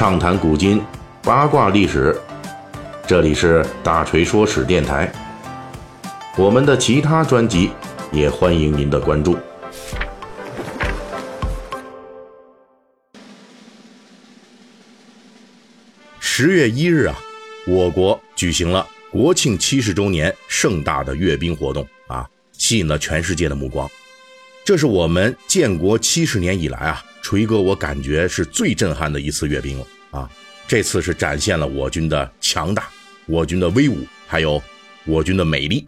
畅谈古今，八卦历史。这里是大锤说史电台。我们的其他专辑也欢迎您的关注。十月一日啊，我国举行了国庆七十周年盛大的阅兵活动啊，吸引了全世界的目光。这是我们建国七十年以来啊。锤哥，我感觉是最震撼的一次阅兵了啊！这次是展现了我军的强大、我军的威武，还有我军的美丽。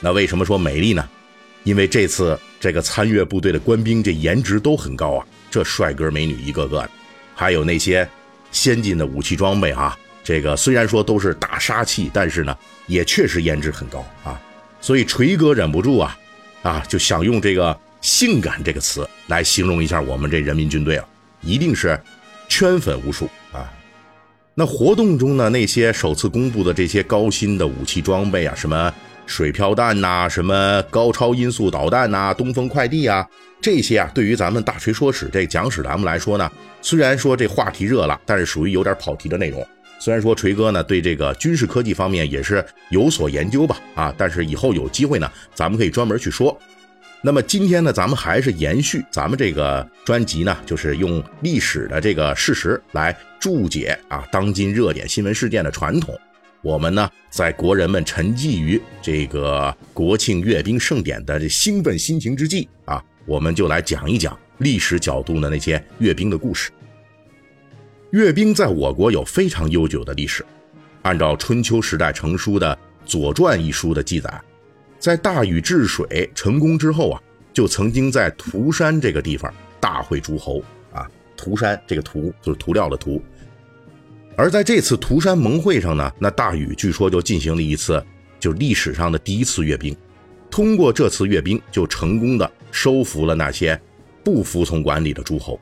那为什么说美丽呢？因为这次这个参阅部队的官兵，这颜值都很高啊！这帅哥美女一个个的，还有那些先进的武器装备啊，这个虽然说都是大杀器，但是呢，也确实颜值很高啊！所以锤哥忍不住啊，啊，就想用这个。性感这个词来形容一下我们这人民军队了，一定是圈粉无数啊！那活动中呢，那些首次公布的这些高新的武器装备啊，什么水飘弹呐，什么高超音速导弹呐，东风快递啊，这些啊，对于咱们大锤说史这讲史咱们来说呢，虽然说这话题热了，但是属于有点跑题的内容。虽然说锤哥呢对这个军事科技方面也是有所研究吧，啊，但是以后有机会呢，咱们可以专门去说。那么今天呢，咱们还是延续咱们这个专辑呢，就是用历史的这个事实来注解啊当今热点新闻事件的传统。我们呢，在国人们沉寂于这个国庆阅兵盛典的兴奋心情之际啊，我们就来讲一讲历史角度的那些阅兵的故事。阅兵在我国有非常悠久的历史，按照春秋时代成书的《左传》一书的记载。在大禹治水成功之后啊，就曾经在涂山这个地方大会诸侯啊。涂山这个涂就是涂料的涂。而在这次涂山盟会上呢，那大禹据说就进行了一次，就历史上的第一次阅兵。通过这次阅兵，就成功的收服了那些不服从管理的诸侯。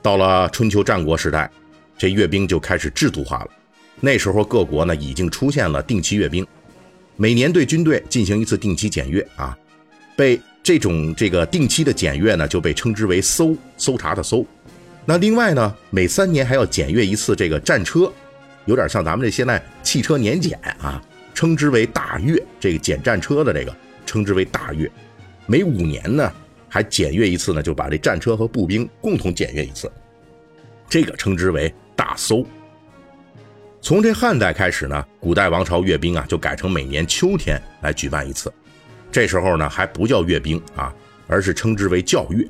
到了春秋战国时代，这阅兵就开始制度化了。那时候各国呢已经出现了定期阅兵。每年对军队进行一次定期检阅啊，被这种这个定期的检阅呢，就被称之为搜搜查的搜。那另外呢，每三年还要检阅一次这个战车，有点像咱们这现在汽车年检啊，称之为大阅。这个检战车的这个称之为大阅。每五年呢，还检阅一次呢，就把这战车和步兵共同检阅一次，这个称之为大搜。从这汉代开始呢，古代王朝阅兵啊，就改成每年秋天来举办一次。这时候呢，还不叫阅兵啊，而是称之为教阅。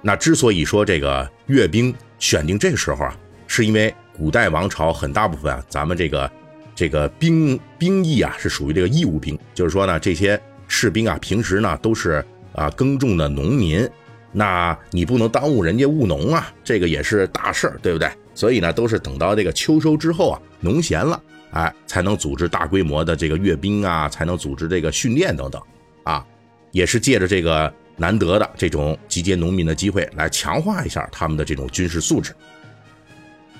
那之所以说这个阅兵选定这个时候啊，是因为古代王朝很大部分啊，咱们这个这个兵兵役啊，是属于这个义务兵，就是说呢，这些士兵啊，平时呢都是啊耕种的农民，那你不能耽误人家务农啊，这个也是大事儿，对不对？所以呢，都是等到这个秋收之后啊，农闲了，哎，才能组织大规模的这个阅兵啊，才能组织这个训练等等，啊，也是借着这个难得的这种集结农民的机会，来强化一下他们的这种军事素质。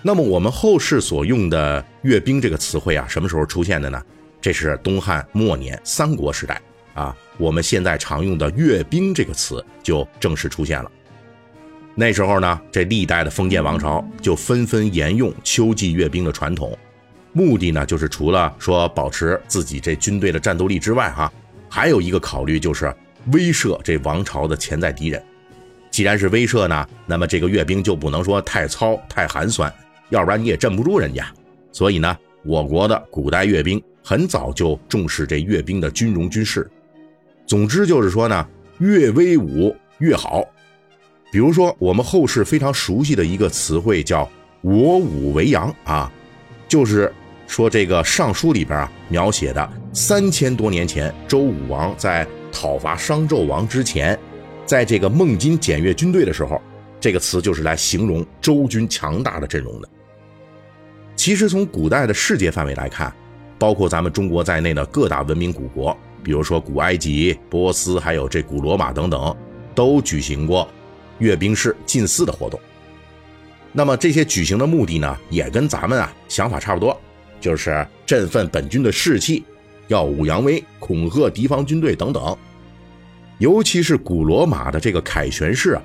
那么我们后世所用的阅兵这个词汇啊，什么时候出现的呢？这是东汉末年三国时代啊，我们现在常用的阅兵这个词就正式出现了。那时候呢，这历代的封建王朝就纷纷沿用秋季阅兵的传统，目的呢，就是除了说保持自己这军队的战斗力之外，哈，还有一个考虑就是威慑这王朝的潜在敌人。既然是威慑呢，那么这个阅兵就不能说太糙、太寒酸，要不然你也镇不住人家。所以呢，我国的古代阅兵很早就重视这阅兵的军容军事。总之就是说呢，越威武越好。比如说，我们后世非常熟悉的一个词汇叫“我武为阳”啊，就是说这个《尚书》里边啊描写的三千多年前周武王在讨伐商纣王之前，在这个孟津检阅军队的时候，这个词就是来形容周军强大的阵容的。其实从古代的世界范围来看，包括咱们中国在内的各大文明古国，比如说古埃及、波斯，还有这古罗马等等，都举行过。阅兵式进祀的活动，那么这些举行的目的呢，也跟咱们啊想法差不多，就是振奋本军的士气，耀武扬威，恐吓敌方军队等等。尤其是古罗马的这个凯旋式啊，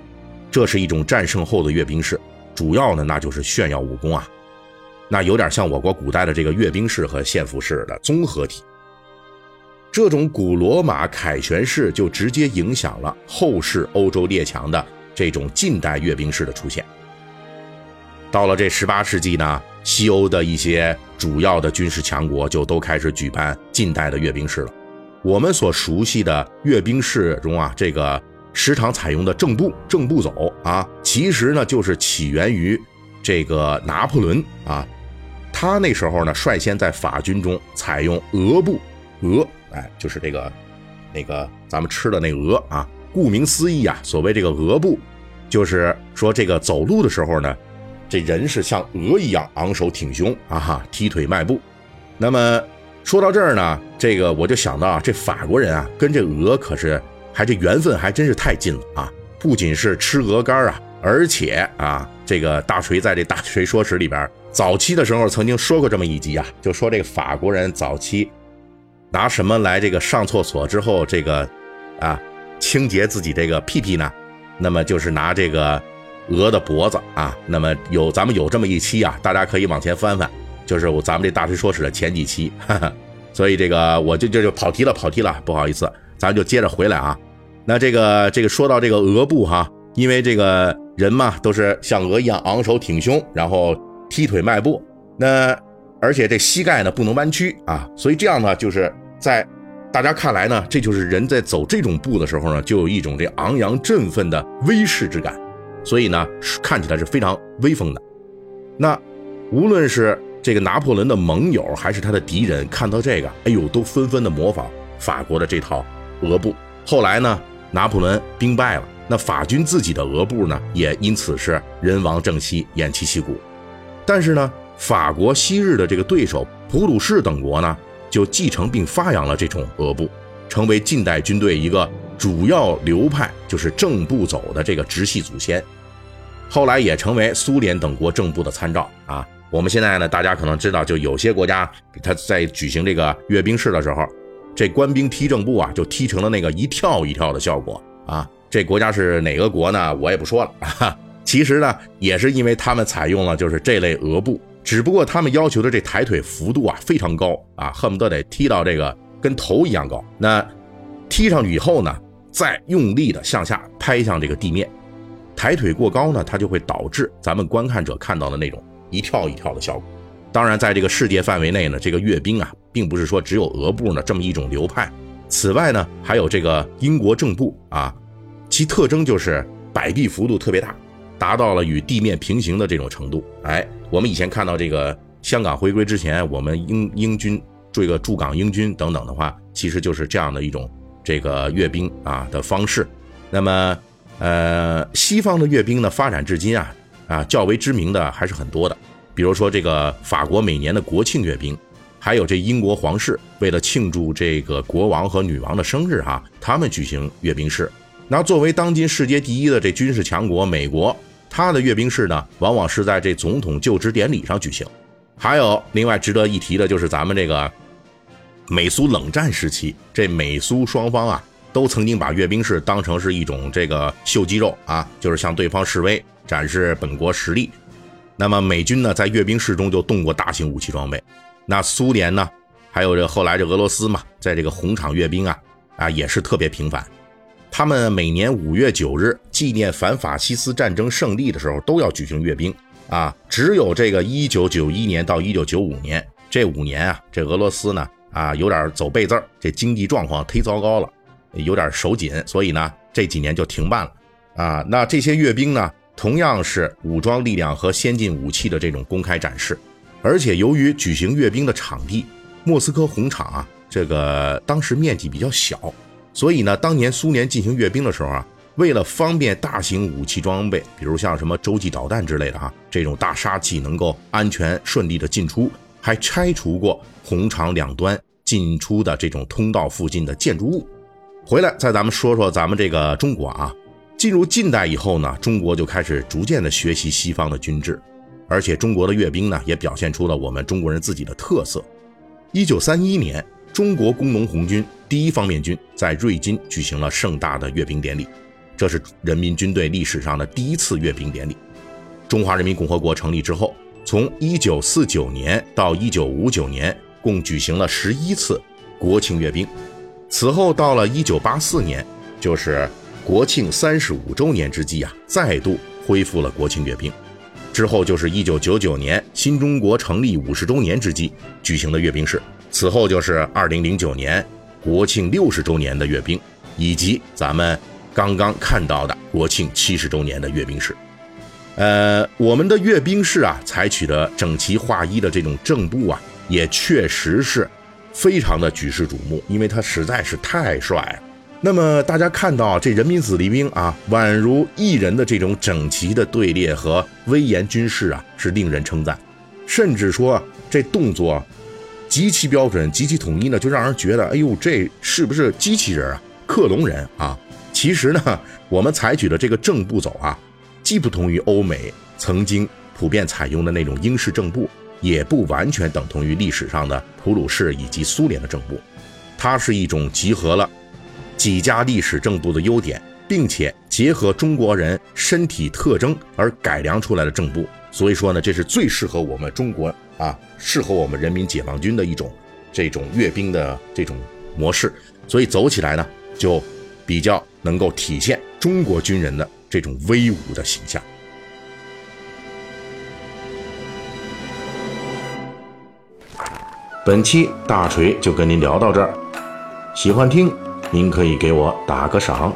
这是一种战胜后的阅兵式，主要呢那就是炫耀武功啊，那有点像我国古代的这个阅兵式和献俘式的综合体。这种古罗马凯旋式就直接影响了后世欧洲列强的这种近代阅兵式的出现。到了这十八世纪呢，西欧的一些主要的军事强国就都开始举办近代的阅兵式了。我们所熟悉的阅兵式中啊，这个时常采用的正步正步走啊，其实呢就是起源于这个拿破仑啊，他那时候呢率先在法军中采用俄步，俄。哎，就是这个，那个咱们吃的那鹅啊，顾名思义啊，所谓这个鹅步，就是说这个走路的时候呢，这人是像鹅一样昂首挺胸啊哈，踢腿迈步。那么说到这儿呢，这个我就想到啊，这法国人啊，跟这鹅可是还这缘分还真是太近了啊！不仅是吃鹅肝啊，而且啊，这个大锤在这《大锤说史》里边早期的时候曾经说过这么一集啊，就说这个法国人早期。拿什么来这个上厕所之后这个，啊，清洁自己这个屁屁呢？那么就是拿这个鹅的脖子啊。那么有咱们有这么一期啊，大家可以往前翻翻，就是我咱们这大师说史的前几期。哈哈，所以这个我就就就跑题了，跑题了，不好意思，咱就接着回来啊。那这个这个说到这个鹅步哈，因为这个人嘛都是像鹅一样昂首挺胸，然后踢腿迈步，那而且这膝盖呢不能弯曲啊，所以这样呢就是。在大家看来呢，这就是人在走这种步的时候呢，就有一种这昂扬振奋的威势之感，所以呢，看起来是非常威风的。那无论是这个拿破仑的盟友，还是他的敌人，看到这个，哎呦，都纷纷的模仿法国的这套俄步。后来呢，拿破仑兵败了，那法军自己的俄步呢，也因此是人亡政息，偃旗息鼓。但是呢，法国昔日的这个对手普鲁士等国呢？就继承并发扬了这种俄步，成为近代军队一个主要流派，就是正步走的这个直系祖先。后来也成为苏联等国正步的参照啊。我们现在呢，大家可能知道，就有些国家他在举行这个阅兵式的时候，这官兵踢正步啊，就踢成了那个一跳一跳的效果啊。这国家是哪个国呢？我也不说了啊。其实呢，也是因为他们采用了就是这类俄步。只不过他们要求的这抬腿幅度啊非常高啊，恨不得得踢到这个跟头一样高。那踢上去以后呢，再用力的向下拍向这个地面，抬腿过高呢，它就会导致咱们观看者看到的那种一跳一跳的效果。当然，在这个世界范围内呢，这个阅兵啊，并不是说只有俄步呢这么一种流派。此外呢，还有这个英国正步啊，其特征就是摆臂幅度特别大。达到了与地面平行的这种程度。哎，我们以前看到这个香港回归之前，我们英英军这个驻港英军等等的话，其实就是这样的一种这个阅兵啊的方式。那么，呃，西方的阅兵呢，发展至今啊啊较为知名的还是很多的。比如说这个法国每年的国庆阅兵，还有这英国皇室为了庆祝这个国王和女王的生日哈，他们举行阅兵式。那作为当今世界第一的这军事强国，美国。他的阅兵式呢，往往是在这总统就职典礼上举行。还有另外值得一提的，就是咱们这个美苏冷战时期，这美苏双方啊，都曾经把阅兵式当成是一种这个秀肌肉啊，就是向对方示威，展示本国实力。那么美军呢，在阅兵式中就动过大型武器装备。那苏联呢，还有这后来这俄罗斯嘛，在这个红场阅兵啊，啊也是特别频繁。他们每年五月九日纪念反法西斯战争胜利的时候，都要举行阅兵啊。只有这个一九九一年到一九九五年这五年啊，这俄罗斯呢啊有点走背字儿，这经济状况忒糟糕了，有点手紧，所以呢这几年就停办了啊。那这些阅兵呢，同样是武装力量和先进武器的这种公开展示，而且由于举行阅兵的场地莫斯科红场啊，这个当时面积比较小。所以呢，当年苏联进行阅兵的时候啊，为了方便大型武器装备，比如像什么洲际导弹之类的哈，这种大杀器能够安全顺利的进出，还拆除过红场两端进出的这种通道附近的建筑物。回来，再咱们说说咱们这个中国啊，进入近代以后呢，中国就开始逐渐的学习西方的军制，而且中国的阅兵呢，也表现出了我们中国人自己的特色。一九三一年。中国工农红军第一方面军在瑞金举行了盛大的阅兵典礼，这是人民军队历史上的第一次阅兵典礼。中华人民共和国成立之后，从1949年到1959年，共举行了十一次国庆阅兵。此后到了1984年，就是国庆三十五周年之际啊，再度恢复了国庆阅兵。之后就是1999年新中国成立五十周年之际举行的阅兵式。此后就是2009年国庆六十周年的阅兵，以及咱们刚刚看到的国庆七十周年的阅兵式。呃，我们的阅兵式啊，采取的整齐划一的这种正步啊，也确实是非常的举世瞩目，因为它实在是太帅了。那么大家看到这人民子弟兵啊，宛如一人的这种整齐的队列和威严军事啊，是令人称赞。甚至说这动作极其标准、极其统一呢，就让人觉得，哎呦，这是不是机器人啊？克隆人啊？其实呢，我们采取的这个正步走啊，既不同于欧美曾经普遍采用的那种英式正步，也不完全等同于历史上的普鲁士以及苏联的正步，它是一种集合了。几家历史正步的优点，并且结合中国人身体特征而改良出来的正步，所以说呢，这是最适合我们中国啊，适合我们人民解放军的一种这种阅兵的这种模式，所以走起来呢，就比较能够体现中国军人的这种威武的形象。本期大锤就跟您聊到这儿，喜欢听。您可以给我打个赏。